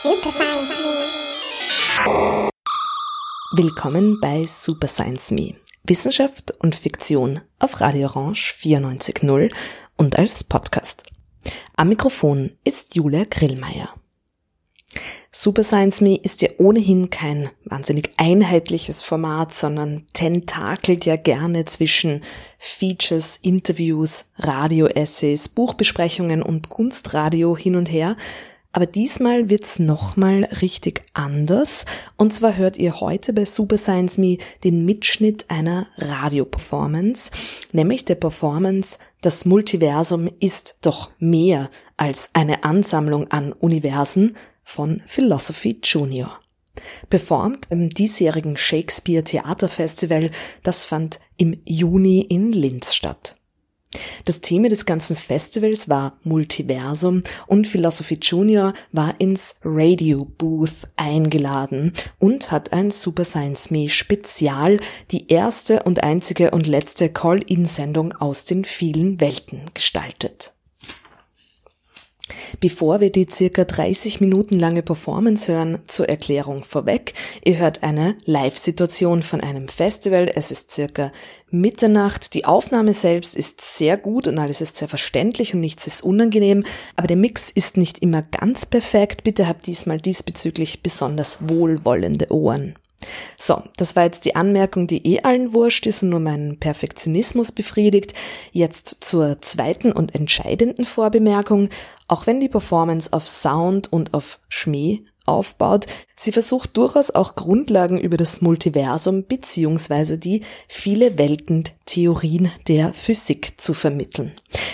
Super Science Me. Willkommen bei Super Science Me. Wissenschaft und Fiktion auf Radio Orange 94.0 und als Podcast. Am Mikrofon ist Julia Grillmeier. Super Science Me ist ja ohnehin kein wahnsinnig einheitliches Format, sondern tentakelt ja gerne zwischen Features, Interviews, Radio-Essays, Buchbesprechungen und Kunstradio hin und her, aber diesmal wird's nochmal richtig anders. Und zwar hört ihr heute bei Super Science Me den Mitschnitt einer Radioperformance, nämlich der Performance Das Multiversum ist doch mehr als eine Ansammlung an Universen von Philosophy Junior. Performt im diesjährigen Shakespeare Theaterfestival, das fand im Juni in Linz statt. Das Thema des ganzen Festivals war Multiversum und Philosophy Junior war ins Radio Booth eingeladen und hat ein Super Science Me Spezial, die erste und einzige und letzte Call-In-Sendung aus den vielen Welten gestaltet. Bevor wir die circa 30 Minuten lange Performance hören, zur Erklärung vorweg. Ihr hört eine Live-Situation von einem Festival. Es ist circa Mitternacht. Die Aufnahme selbst ist sehr gut und alles ist sehr verständlich und nichts ist unangenehm. Aber der Mix ist nicht immer ganz perfekt. Bitte habt diesmal diesbezüglich besonders wohlwollende Ohren. So, das war jetzt die Anmerkung, die eh allen wurscht ist und nur meinen Perfektionismus befriedigt. Jetzt zur zweiten und entscheidenden Vorbemerkung. Auch wenn die Performance auf Sound und auf Schmäh aufbaut, sie versucht durchaus auch Grundlagen über das Multiversum beziehungsweise die viele Welten Theorien der Physik zu vermitteln.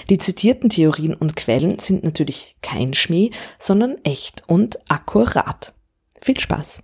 Die zitierten Theorien und Quellen sind natürlich kein Schmäh, sondern echt und akkurat. Viel Spaß!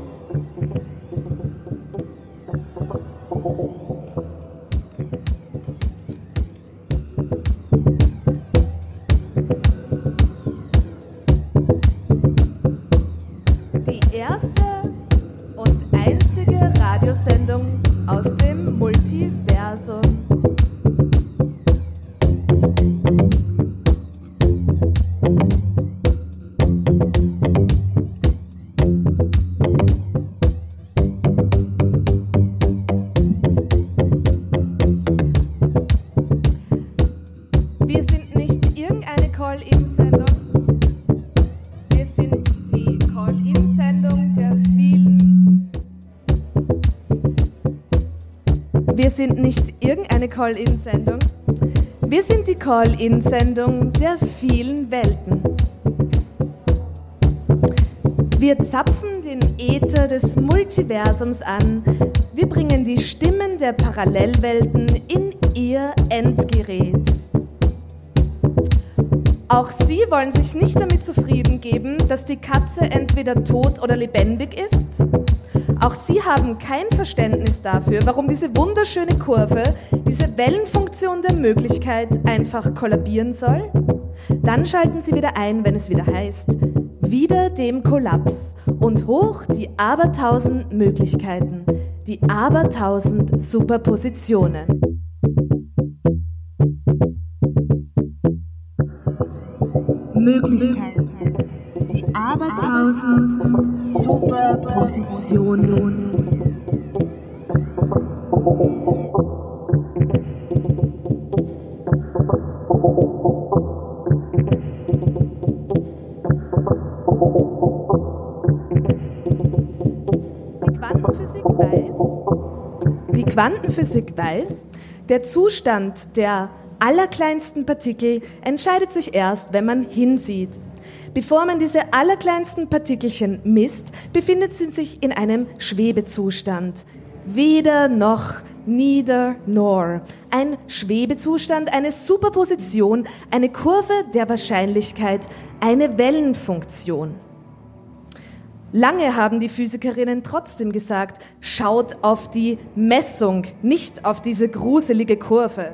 sind nicht irgendeine Call-In-Sendung. Wir sind die Call-In-Sendung der vielen Welten. Wir zapfen den Äther des Multiversums an. Wir bringen die Stimmen der Parallelwelten in ihr Endgerät. Auch Sie wollen sich nicht damit zufrieden geben, dass die Katze entweder tot oder lebendig ist. Auch Sie haben kein Verständnis dafür, warum diese wunderschöne Kurve, diese Wellenfunktion der Möglichkeit einfach kollabieren soll? Dann schalten Sie wieder ein, wenn es wieder heißt, wieder dem Kollaps und hoch die abertausend Möglichkeiten, die abertausend Superpositionen. Möglichkeiten die Abertausend Superpositionen. Die Quantenphysik weiß, der Zustand der allerkleinsten Partikel entscheidet sich erst, wenn man hinsieht. Bevor man diese allerkleinsten Partikelchen misst, befindet sie sich in einem Schwebezustand. Weder noch neither nor. Ein Schwebezustand, eine Superposition, eine Kurve der Wahrscheinlichkeit, eine Wellenfunktion. Lange haben die Physikerinnen trotzdem gesagt, schaut auf die Messung, nicht auf diese gruselige Kurve.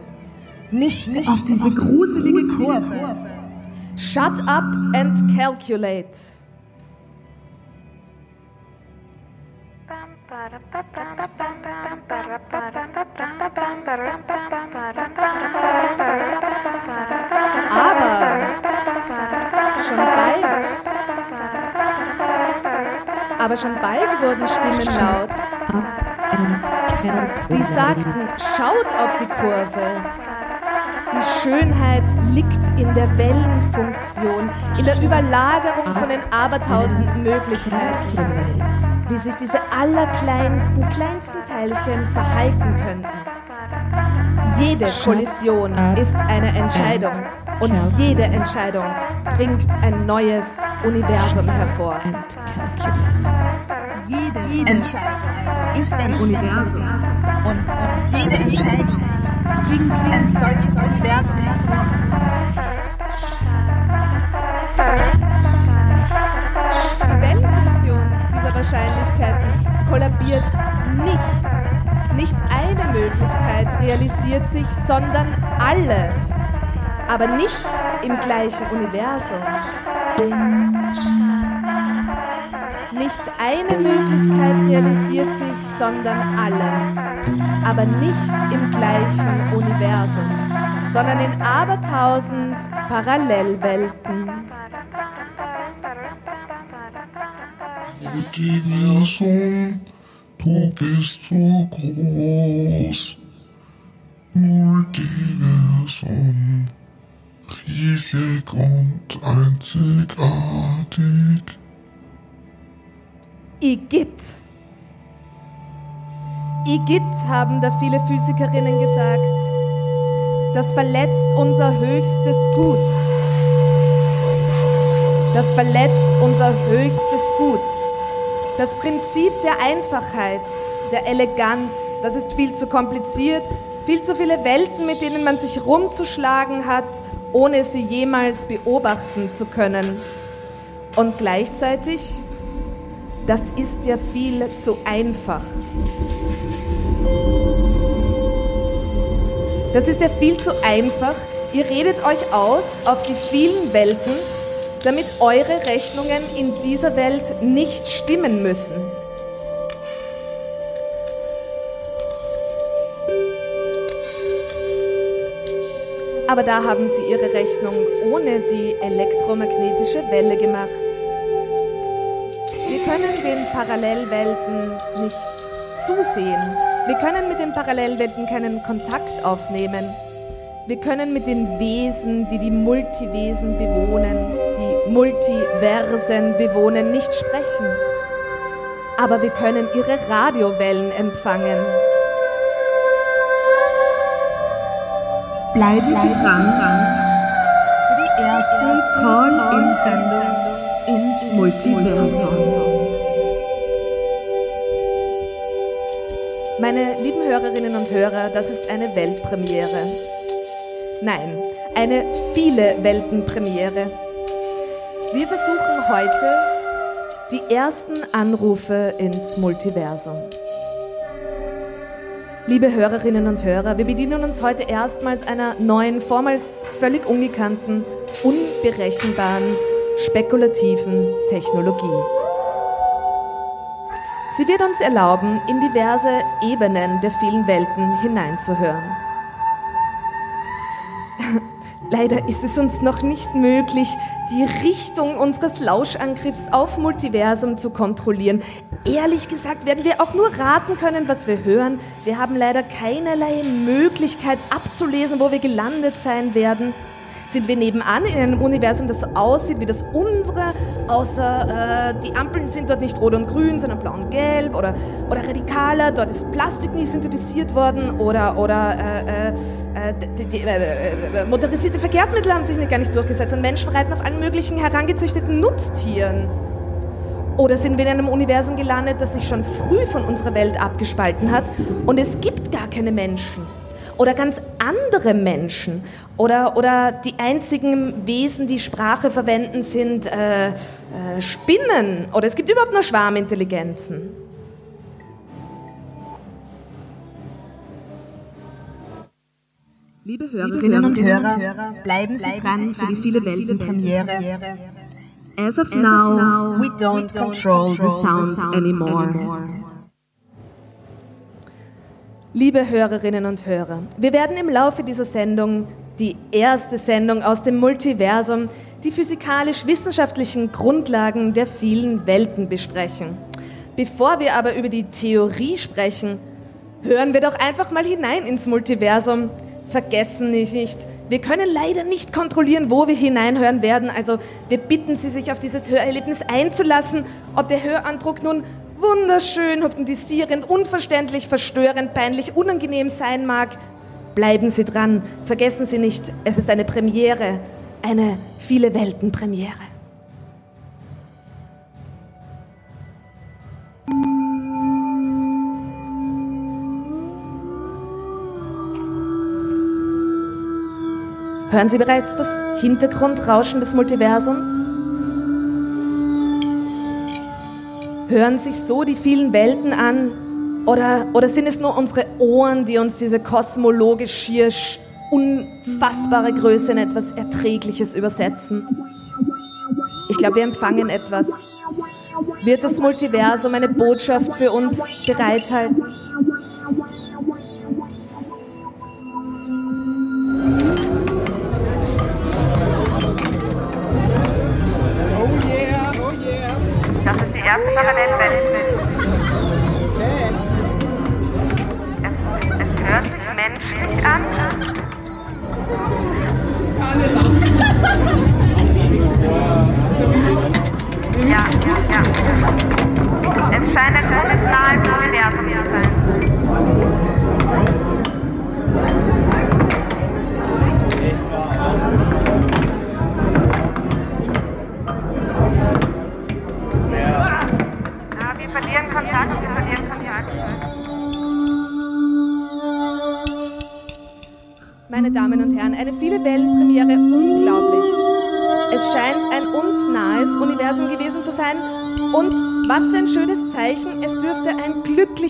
Nicht, nicht auf diese gruselige Kurve. Shut up and calculate. Aber schon bald, aber schon bald wurden Stimmen laut. Die sagten, schaut auf die Kurve. Die Schönheit liegt in der Wellenfunktion, in der Überlagerung von den abertausend Möglichkeiten, wie sich diese allerkleinsten, kleinsten Teilchen verhalten könnten. Jede Kollision ist eine Entscheidung und jede Entscheidung bringt ein neues Universum hervor. Jede Entscheidung ist ein Universum und jede Entscheidung bringt ein solches Universum. Die Wellenfunktion dieser Wahrscheinlichkeiten kollabiert nicht. Nicht eine Möglichkeit realisiert sich, sondern alle. Aber nicht im gleichen Universum. Nicht eine Möglichkeit realisiert sich, sondern alle. Aber nicht im gleichen Universum, sondern in abertausend Parallelwelten. Multiversum, du bist so groß. Multiversum, riesig und einzigartig. Igitt. Igitt haben da viele Physikerinnen gesagt. Das verletzt unser höchstes Gut. Das verletzt unser höchstes Gut. Das Prinzip der Einfachheit, der Eleganz, das ist viel zu kompliziert, viel zu viele Welten, mit denen man sich rumzuschlagen hat, ohne sie jemals beobachten zu können. Und gleichzeitig, das ist ja viel zu einfach. Das ist ja viel zu einfach. Ihr redet euch aus auf die vielen Welten, damit eure Rechnungen in dieser Welt nicht stimmen müssen. Aber da haben sie ihre Rechnung ohne die elektromagnetische Welle gemacht. Wir können den Parallelwelten nicht zusehen. Wir können mit den Parallelwelten keinen Kontakt aufnehmen. Wir können mit den Wesen, die die Multiwesen bewohnen, die Multiversen bewohnen, nicht sprechen. Aber wir können ihre Radiowellen empfangen. Bleiben Sie dran für die erste Call-In-Sendung ins Multiversum. Meine lieben Hörerinnen und Hörer, das ist eine Weltpremiere. Nein, eine viele Weltenpremiere. Wir versuchen heute die ersten Anrufe ins Multiversum. Liebe Hörerinnen und Hörer, wir bedienen uns heute erstmals einer neuen, vormals völlig ungekannten, unberechenbaren, spekulativen Technologie. Sie wird uns erlauben, in diverse Ebenen der vielen Welten hineinzuhören. Leider ist es uns noch nicht möglich, die Richtung unseres Lauschangriffs auf Multiversum zu kontrollieren. Ehrlich gesagt werden wir auch nur raten können, was wir hören. Wir haben leider keinerlei Möglichkeit abzulesen, wo wir gelandet sein werden. Sind wir nebenan in einem Universum, das aussieht wie das unsere, außer äh, die Ampeln sind dort nicht rot und grün, sondern blau und gelb oder, oder radikaler, dort ist Plastik nie synthetisiert worden oder, oder äh, äh, die, die, äh, motorisierte Verkehrsmittel haben sich nicht, gar nicht durchgesetzt und Menschen reiten auf allen möglichen herangezüchteten Nutztieren. Oder sind wir in einem Universum gelandet, das sich schon früh von unserer Welt abgespalten hat und es gibt gar keine Menschen? Oder ganz andere Menschen? Oder, oder die einzigen Wesen, die Sprache verwenden, sind äh, äh, Spinnen? Oder es gibt überhaupt nur Schwarmintelligenzen? Liebe Hörerinnen und Hörer, bleiben Sie dran für die viele Welten-Premiere. As of now, we don't control the sound anymore. Liebe Hörerinnen und Hörer, wir werden im Laufe dieser Sendung, die erste Sendung aus dem Multiversum, die physikalisch-wissenschaftlichen Grundlagen der vielen Welten besprechen. Bevor wir aber über die Theorie sprechen, hören wir doch einfach mal hinein ins Multiversum, vergessen nicht, wir können leider nicht kontrollieren, wo wir hineinhören werden. Also wir bitten Sie, sich auf dieses Hörerlebnis einzulassen. Ob der Hörandruck nun wunderschön, hypnotisierend, unverständlich, verstörend, peinlich, unangenehm sein mag, bleiben Sie dran. Vergessen Sie nicht, es ist eine Premiere, eine viele Welten Premiere. Hören Sie bereits das Hintergrundrauschen des Multiversums? Hören sich so die vielen Welten an? Oder, oder sind es nur unsere Ohren, die uns diese kosmologisch schier unfassbare Größe in etwas Erträgliches übersetzen? Ich glaube, wir empfangen etwas. Wird das Multiversum eine Botschaft für uns bereithalten? Erste Parallelwelt. Es, es hört sich menschlich an.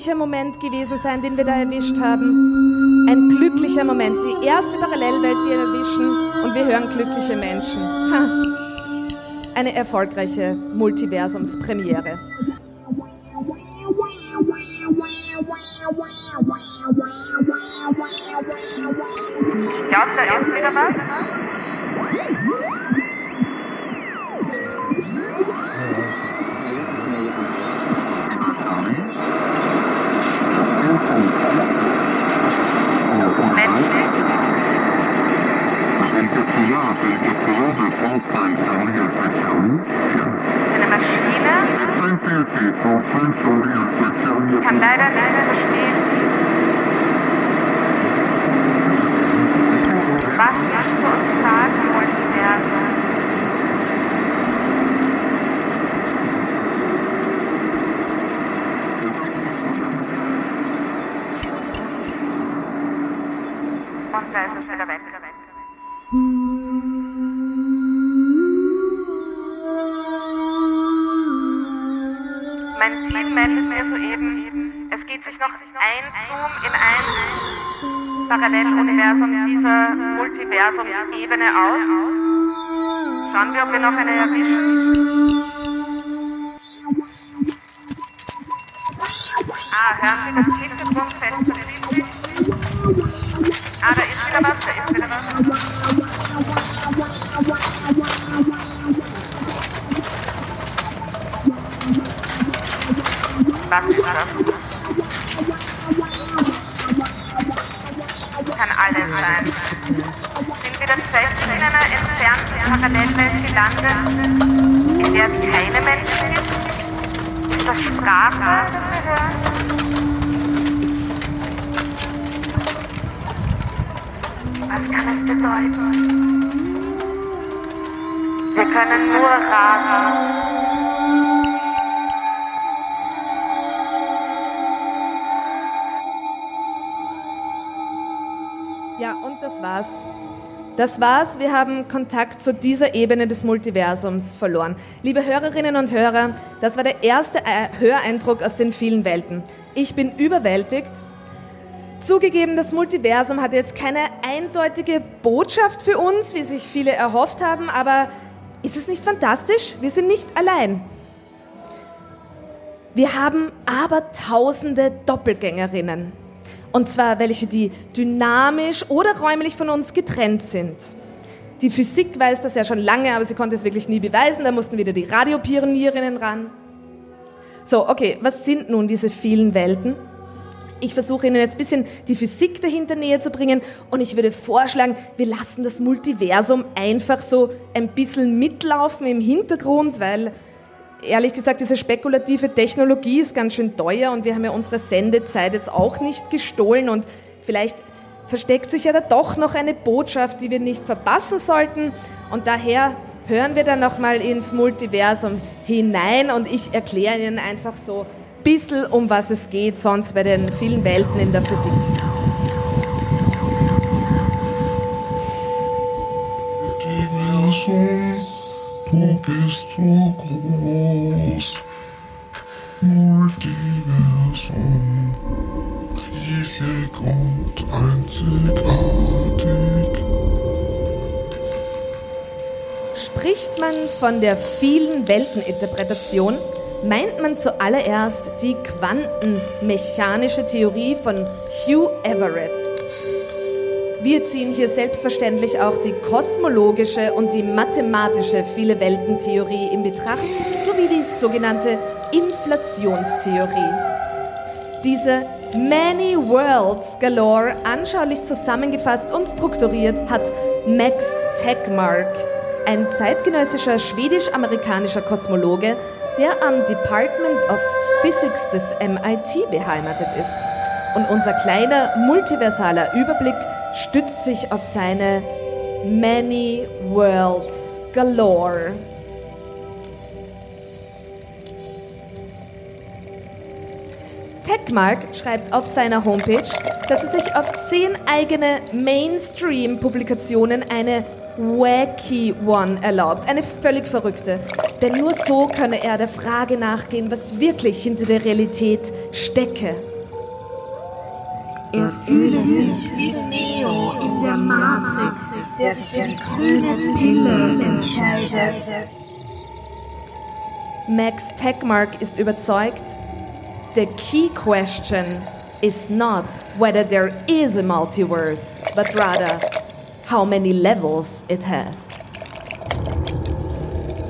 Glücklicher Moment gewesen sein, den wir da erwischt haben. Ein glücklicher Moment, die erste Parallelwelt, die wir erwischen und wir hören glückliche Menschen. Ha. Eine erfolgreiche Multiversumspremiere. Ist eine Maschine? Ich kann leider nichts verstehen. Was willst du uns sagen, Paralleluniversum dieser Multiversumsebene aus. Schauen wir, ob wir noch eine erwischen. Ah, hören Sie das Hintergrundfenster? Ah, da ist wieder was, da ist wieder was. Was ist das? Kann alles sein. Sind wir tatsächlich in einer entfernten Parallelwelt gelandet, in der es keine Menschen gibt? Ist das Sprache, das wir hören? Was kann es bedeuten? Wir können nur raten. Und das war's. Das war's, wir haben Kontakt zu dieser Ebene des Multiversums verloren. Liebe Hörerinnen und Hörer, das war der erste äh, Höreindruck aus den vielen Welten. Ich bin überwältigt. Zugegeben, das Multiversum hat jetzt keine eindeutige Botschaft für uns, wie sich viele erhofft haben, aber ist es nicht fantastisch? Wir sind nicht allein. Wir haben aber tausende Doppelgängerinnen. Und zwar welche, die dynamisch oder räumlich von uns getrennt sind. Die Physik weiß das ja schon lange, aber sie konnte es wirklich nie beweisen. Da mussten wieder die Radiopionierinnen ran. So, okay, was sind nun diese vielen Welten? Ich versuche Ihnen jetzt ein bisschen die Physik dahinter näher zu bringen und ich würde vorschlagen, wir lassen das Multiversum einfach so ein bisschen mitlaufen im Hintergrund, weil ehrlich gesagt, diese spekulative Technologie ist ganz schön teuer und wir haben ja unsere Sendezeit jetzt auch nicht gestohlen und vielleicht versteckt sich ja da doch noch eine Botschaft, die wir nicht verpassen sollten und daher hören wir dann nochmal ins Multiversum hinein und ich erkläre Ihnen einfach so ein bisschen, um was es geht, sonst bei den vielen Welten in der Physik. Multiversum. Du bist so groß. Multiversum. Riesig und einzigartig. Spricht man von der vielen Welteninterpretation, meint man zuallererst die quantenmechanische Theorie von Hugh Everett. Wir ziehen hier selbstverständlich auch die kosmologische und die mathematische Viele-Welten-Theorie in Betracht, sowie die sogenannte Inflationstheorie. Diese Many Worlds Galore anschaulich zusammengefasst und strukturiert hat Max Tegmark, ein zeitgenössischer schwedisch-amerikanischer Kosmologe, der am Department of Physics des MIT beheimatet ist. Und unser kleiner multiversaler Überblick stützt sich auf seine Many Worlds Galore. Techmark schreibt auf seiner Homepage, dass er sich auf zehn eigene Mainstream-Publikationen eine Wacky One erlaubt, eine völlig verrückte. Denn nur so könne er der Frage nachgehen, was wirklich hinter der Realität stecke. Er fühle sich wie Neo in der Matrix, der sich für die grüne Pille entscheidet. Max Techmark ist überzeugt, the key question is not whether there is a multiverse, but rather how many levels it has.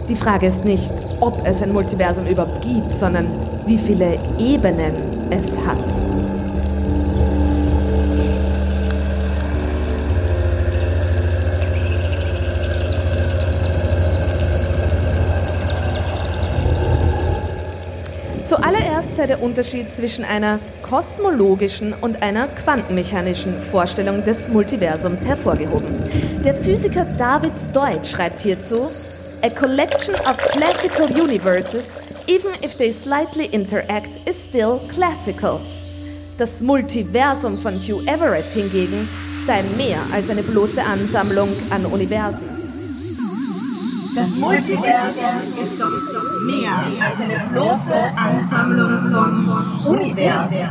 Die Frage ist nicht, ob es ein Multiversum überhaupt gibt, sondern wie viele Ebenen es hat. Sei der Unterschied zwischen einer kosmologischen und einer quantenmechanischen Vorstellung des Multiversums hervorgehoben. Der Physiker David Deutsch schreibt hierzu, A collection of classical universes, even if they slightly interact, is still classical. Das Multiversum von Hugh Everett hingegen sei mehr als eine bloße Ansammlung an Universen. Das Multiversum ist doch mehr als eine bloße Ansammlung von Universen.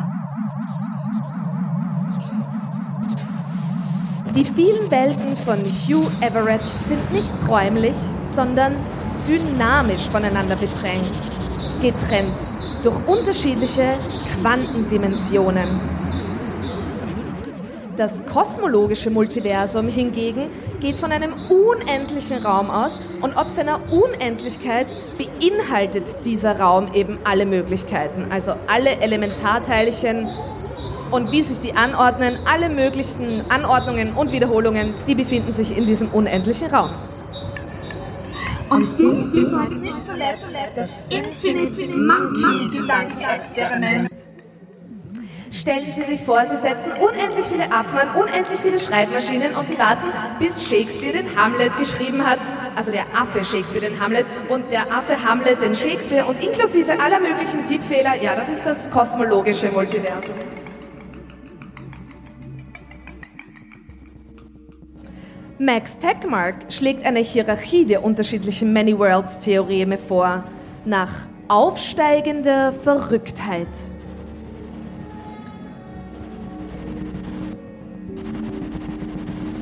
Die vielen Welten von Hugh Everett sind nicht räumlich, sondern dynamisch voneinander bedrängt, getrennt durch unterschiedliche Quantendimensionen. Das kosmologische Multiversum hingegen geht von einem unendlichen Raum aus und ob seiner Unendlichkeit beinhaltet dieser Raum eben alle Möglichkeiten, also alle Elementarteilchen und wie sich die anordnen, alle möglichen Anordnungen und Wiederholungen, die befinden sich in diesem unendlichen Raum. Und dies ist nicht zuletzt das Infinite Monkey Gedankenexperiment. Stellen Sie sich vor, Sie setzen unendlich viele Affen an unendlich viele Schreibmaschinen und Sie warten, bis Shakespeare den Hamlet geschrieben hat. Also der Affe Shakespeare den Hamlet und der Affe Hamlet den Shakespeare und inklusive aller möglichen Tippfehler. Ja, das ist das kosmologische Multiversum. Max Tegmark schlägt eine Hierarchie der unterschiedlichen Many Worlds Theoreme vor, nach aufsteigender Verrücktheit.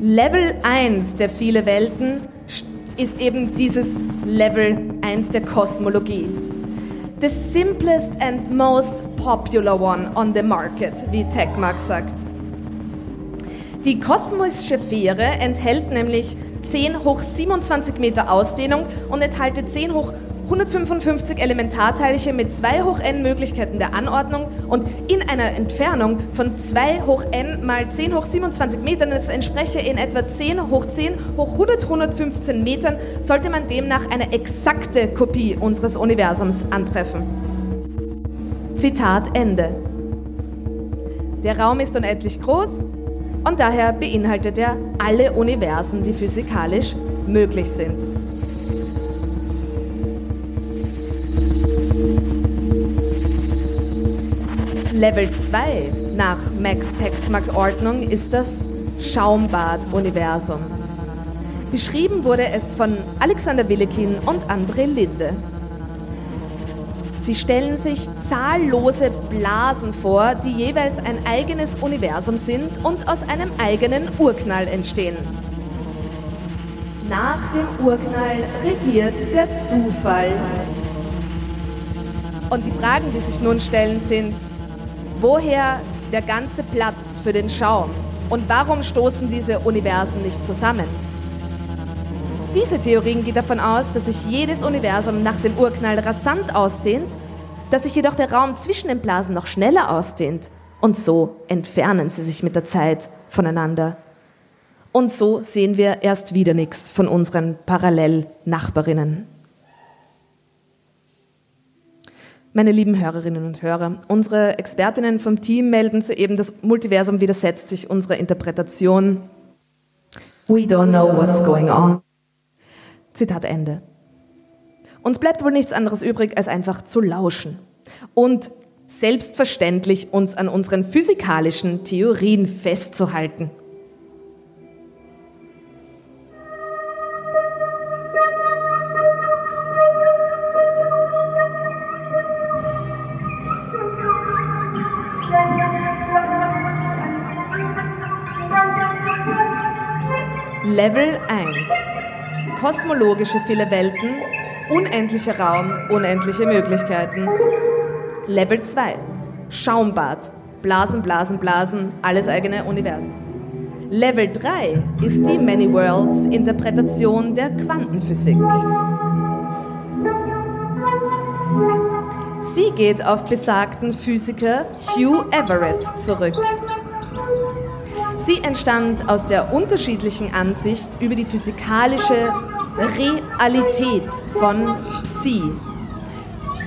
Level 1 der viele Welten ist eben dieses Level 1 der Kosmologie. The simplest and most popular one on the market, wie Techmark sagt. Die kosmische Fähre enthält nämlich 10 hoch 27 Meter Ausdehnung und enthalte 10 hoch 155 Elementarteilchen mit 2 hoch n Möglichkeiten der Anordnung und in einer Entfernung von 2 hoch n mal 10 hoch 27 Metern, das entspreche in etwa 10 hoch 10 hoch 100 115 Metern, sollte man demnach eine exakte Kopie unseres Universums antreffen. Zitat Ende. Der Raum ist unendlich groß und daher beinhaltet er alle Universen, die physikalisch möglich sind. Level 2 nach Max Textmark Ordnung ist das Schaumbad-Universum. Beschrieben wurde es von Alexander Willekin und André Linde. Sie stellen sich zahllose Blasen vor, die jeweils ein eigenes Universum sind und aus einem eigenen Urknall entstehen. Nach dem Urknall regiert der Zufall. Und die Fragen, die sich nun stellen, sind, Woher der ganze Platz für den Schaum? Und warum stoßen diese Universen nicht zusammen? Diese Theorien geht davon aus, dass sich jedes Universum nach dem Urknall rasant ausdehnt, dass sich jedoch der Raum zwischen den Blasen noch schneller ausdehnt und so entfernen sie sich mit der Zeit voneinander. Und so sehen wir erst wieder nichts von unseren Parallelnachbarinnen. Meine lieben Hörerinnen und Hörer, unsere Expertinnen vom Team melden soeben, das Multiversum widersetzt sich unserer Interpretation. We don't know what's going on. Zitat Ende. Uns bleibt wohl nichts anderes übrig, als einfach zu lauschen und selbstverständlich uns an unseren physikalischen Theorien festzuhalten. Level 1. Kosmologische viele Welten, unendlicher Raum, unendliche Möglichkeiten. Level 2. Schaumbad, Blasen, Blasen, Blasen, alles eigene Universen. Level 3 ist die Many Worlds Interpretation der Quantenphysik. Sie geht auf besagten Physiker Hugh Everett zurück. Sie entstand aus der unterschiedlichen Ansicht über die physikalische Realität von Psi,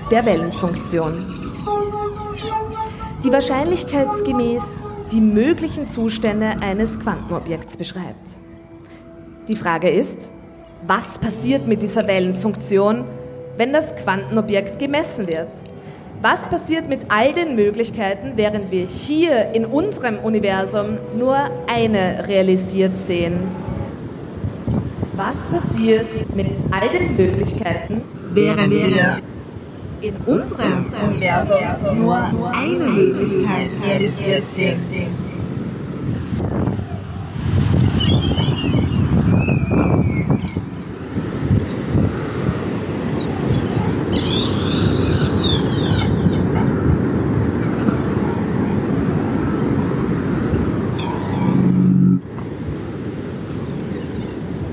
der Wellenfunktion, die wahrscheinlichkeitsgemäß die möglichen Zustände eines Quantenobjekts beschreibt. Die Frage ist, was passiert mit dieser Wellenfunktion, wenn das Quantenobjekt gemessen wird? Was passiert mit all den Möglichkeiten, während wir hier in unserem Universum nur eine realisiert sehen? Was passiert mit all den Möglichkeiten, während wir in unserem Universum nur eine Möglichkeit realisiert sehen?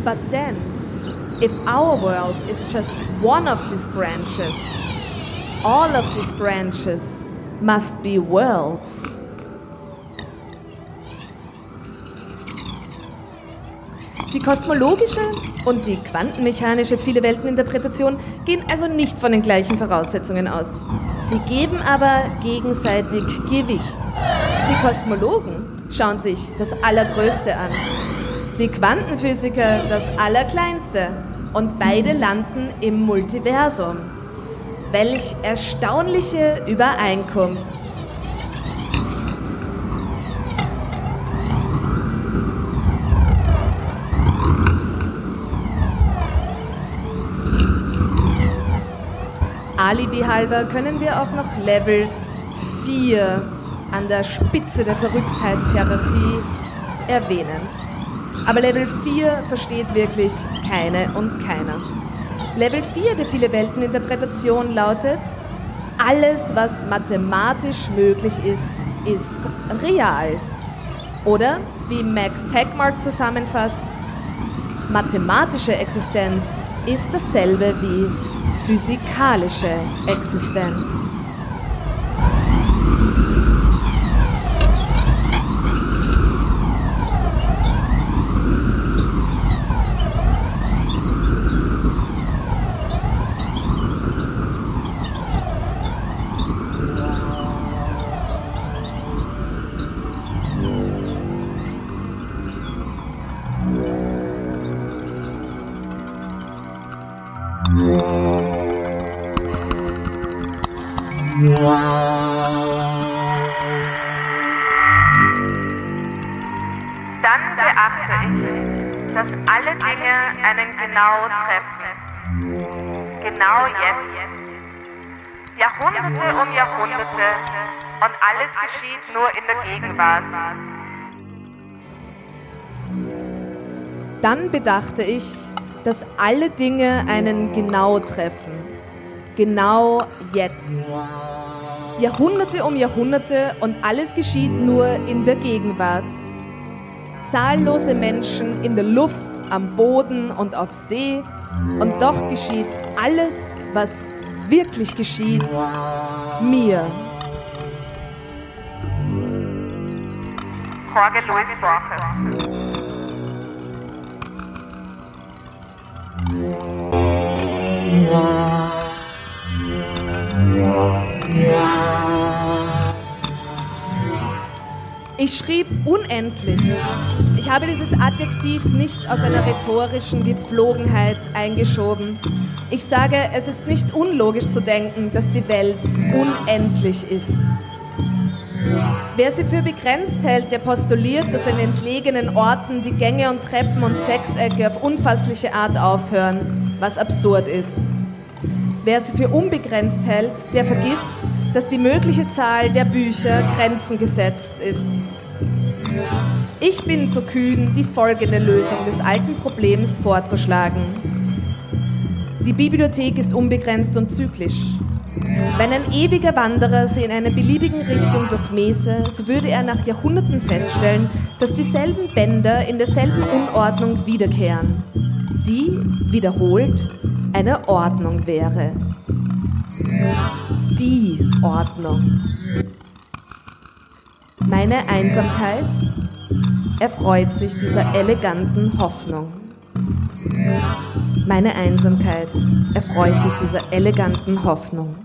But then, if our world is just one of these branches, all of these branches must be worlds. Die kosmologische und die quantenmechanische Viele-Welten-Interpretation gehen also nicht von den gleichen Voraussetzungen aus. Sie geben aber gegenseitig Gewicht. Die Kosmologen schauen sich das Allergrößte an die Quantenphysiker das Allerkleinste und beide landen im Multiversum. Welch erstaunliche Übereinkunft. Alibi halber können wir auch noch Level 4 an der Spitze der Verrücktheitstherapie erwähnen. Aber Level 4 versteht wirklich keine und keiner. Level 4 der viele Welten Interpretation lautet, alles, was mathematisch möglich ist, ist real. Oder, wie Max Tegmark zusammenfasst, mathematische Existenz ist dasselbe wie physikalische Existenz. Genau treffen. Genau jetzt. Jahrhunderte um Jahrhunderte und alles geschieht nur in der Gegenwart. Dann bedachte ich, dass alle Dinge einen genau treffen. Genau jetzt. Jahrhunderte um Jahrhunderte und alles geschieht nur in der Gegenwart. Zahllose Menschen in der Luft, am Boden und auf See und doch geschieht alles, was wirklich geschieht, mir. Jorge Luis Borges. Ich schrieb unendlich. Ich habe dieses Adjektiv nicht aus einer rhetorischen Gepflogenheit eingeschoben. Ich sage, es ist nicht unlogisch zu denken, dass die Welt unendlich ist. Wer sie für begrenzt hält, der postuliert, dass in entlegenen Orten die Gänge und Treppen und Sechsecke auf unfassliche Art aufhören, was absurd ist. Wer sie für unbegrenzt hält, der vergisst, dass die mögliche Zahl der Bücher Grenzen gesetzt ist. Ich bin so kühn, die folgende Lösung des alten Problems vorzuschlagen. Die Bibliothek ist unbegrenzt und zyklisch. Wenn ein ewiger Wanderer sie in einer beliebigen Richtung durchmäße, so würde er nach Jahrhunderten feststellen, dass dieselben Bänder in derselben Unordnung wiederkehren, die, wiederholt, eine Ordnung wäre. Die Ordnung. Meine Einsamkeit erfreut sich dieser eleganten Hoffnung. Meine Einsamkeit erfreut sich dieser eleganten Hoffnung.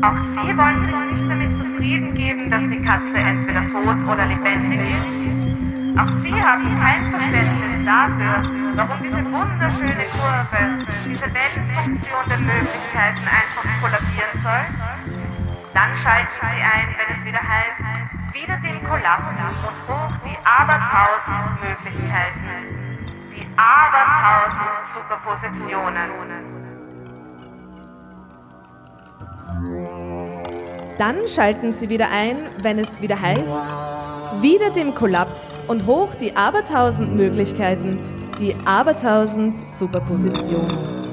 Auch Sie wollen sich nicht damit zufrieden geben, dass die Katze entweder tot oder lebendig ist. Auch Sie haben kein Verständnis dafür, warum diese wunderschöne Kurve, diese Wellenfunktion der Möglichkeiten einfach kollabieren soll. Dann schalten Sie ein, wenn es wieder heißt, wieder den Kollaps und hoch die abertausend Möglichkeiten. Die abertausend Superpositionen. Dann schalten sie wieder ein, wenn es wieder heißt, wieder dem Kollaps und hoch die abertausend Möglichkeiten, die abertausend Superpositionen.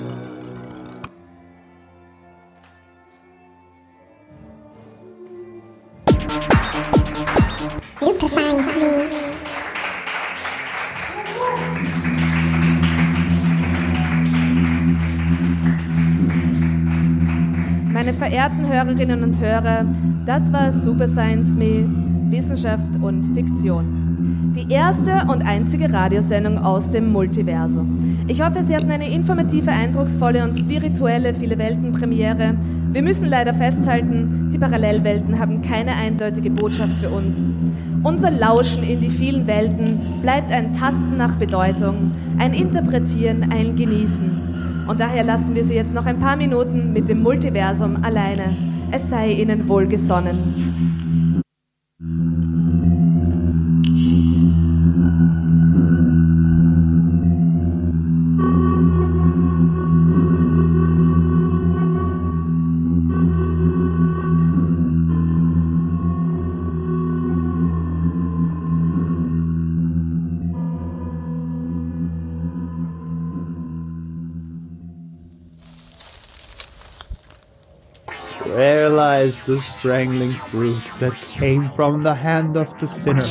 Verehrten Hörerinnen und Hörer, das war Super Science Me, Wissenschaft und Fiktion. Die erste und einzige Radiosendung aus dem Multiversum. Ich hoffe, Sie hatten eine informative, eindrucksvolle und spirituelle Viele Welten Premiere. Wir müssen leider festhalten, die Parallelwelten haben keine eindeutige Botschaft für uns. Unser Lauschen in die vielen Welten bleibt ein Tasten nach Bedeutung, ein Interpretieren, ein Genießen. Und daher lassen wir Sie jetzt noch ein paar Minuten mit dem Multiversum alleine. Es sei Ihnen wohlgesonnen. The strangling fruit that came from the hand of the sinner?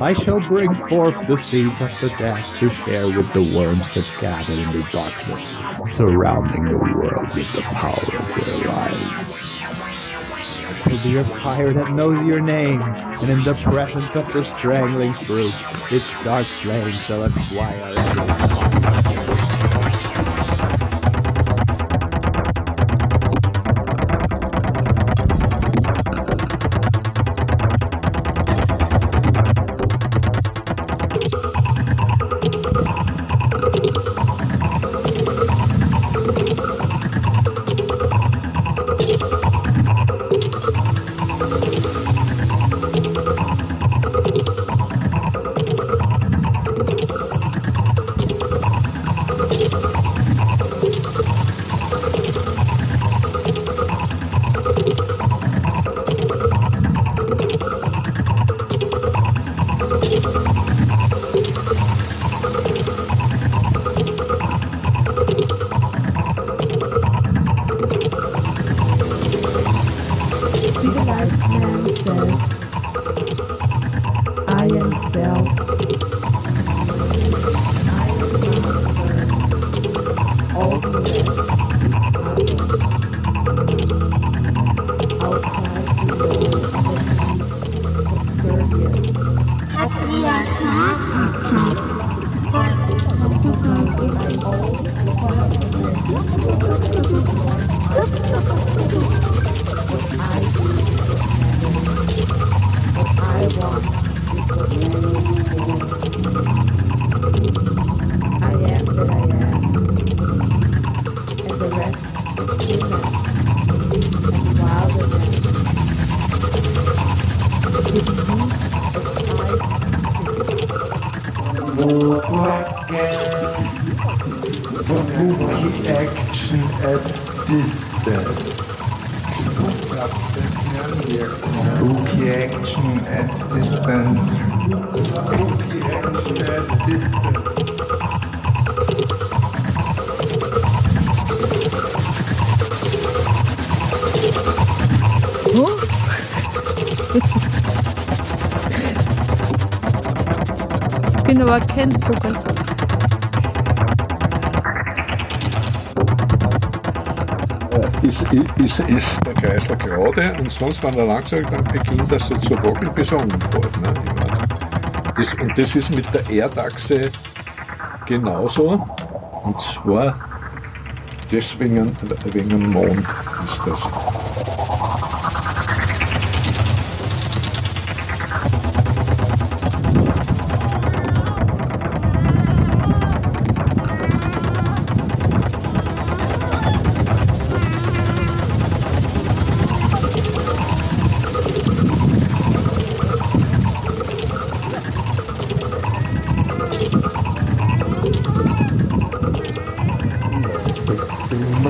I shall bring forth the seeds of the dead to share with the worms that gather in the darkness, surrounding the world with the power of their lives. I shall be a fire that knows your name, and in the presence of the strangling fruit, its dark flame shall acquire Bin aber kein Vogel. ist, ist, ist der Kreisler gerade und sonst, wenn er langsam dann beginnt er so zu wackeln, bis er umfährt. Ne? Das, und das ist mit der Erdachse genauso. Und zwar deswegen wegen dem Mond ist das.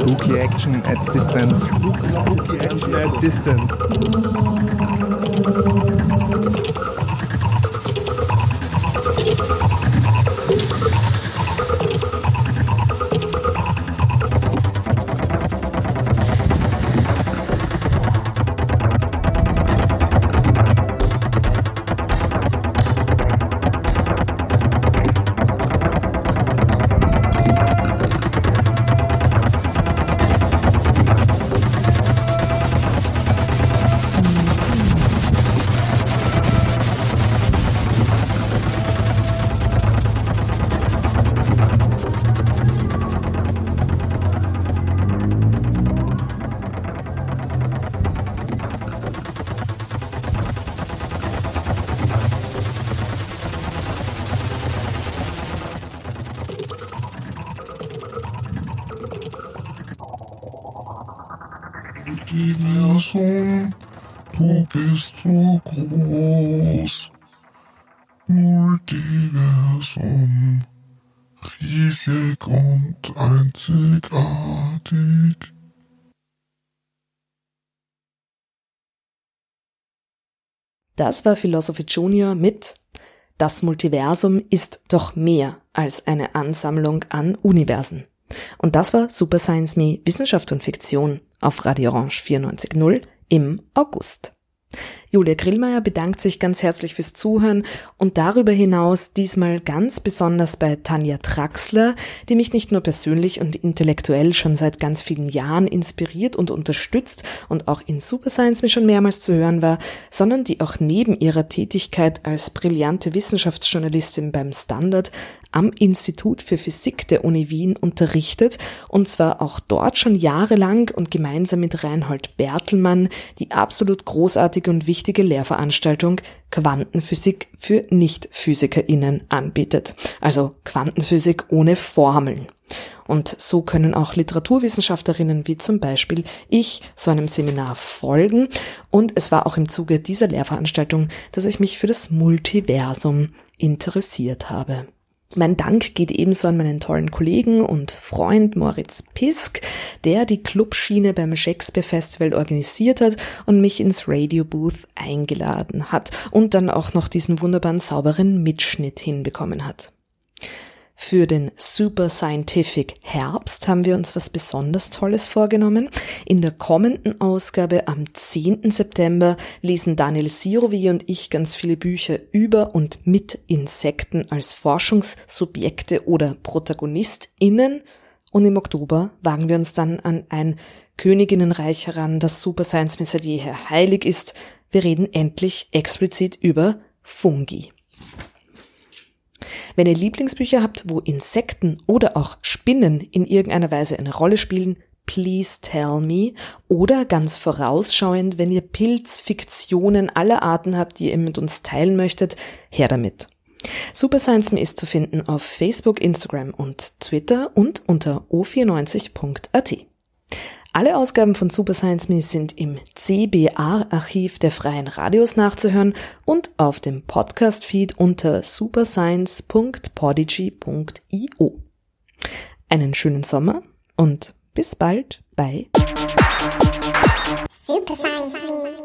Spooky action at distance. Spooky action at distance. Das war Philosophy Junior mit Das Multiversum ist doch mehr als eine Ansammlung an Universen. Und das war Super Science Me Wissenschaft und Fiktion auf Radio Orange 94.0 im August. Julia Grillmeier bedankt sich ganz herzlich fürs Zuhören und darüber hinaus diesmal ganz besonders bei Tanja Traxler, die mich nicht nur persönlich und intellektuell schon seit ganz vielen Jahren inspiriert und unterstützt und auch in Super Science mir schon mehrmals zu hören war, sondern die auch neben ihrer Tätigkeit als brillante Wissenschaftsjournalistin beim Standard am Institut für Physik der Uni Wien unterrichtet und zwar auch dort schon jahrelang und gemeinsam mit Reinhold Bertelmann die absolut großartige und wichtige Lehrveranstaltung Quantenphysik für Nicht-PhysikerInnen anbietet. Also Quantenphysik ohne Formeln. Und so können auch Literaturwissenschaftlerinnen wie zum Beispiel ich so einem Seminar folgen. Und es war auch im Zuge dieser Lehrveranstaltung, dass ich mich für das Multiversum interessiert habe. Mein Dank geht ebenso an meinen tollen Kollegen und Freund Moritz Pisk, der die Clubschiene beim Shakespeare Festival organisiert hat und mich ins Radio Booth eingeladen hat und dann auch noch diesen wunderbaren sauberen Mitschnitt hinbekommen hat. Für den Super Scientific Herbst haben wir uns was besonders Tolles vorgenommen. In der kommenden Ausgabe am 10. September lesen Daniel Sirovi und ich ganz viele Bücher über und mit Insekten als Forschungssubjekte oder ProtagonistInnen. Und im Oktober wagen wir uns dann an ein Königinnenreich heran, das Super Science seit jeher heilig ist. Wir reden endlich explizit über Fungi. Wenn ihr Lieblingsbücher habt, wo Insekten oder auch Spinnen in irgendeiner Weise eine Rolle spielen, please tell me. Oder ganz vorausschauend, wenn ihr Pilzfiktionen aller Arten habt, die ihr mit uns teilen möchtet, her damit. Super Science Me ist zu finden auf Facebook, Instagram und Twitter und unter o94.at. Alle Ausgaben von Super Science Me sind im CBA-Archiv der Freien Radios nachzuhören und auf dem Podcast-Feed unter superscience.podigy.io. Einen schönen Sommer und bis bald bei Super Science Me.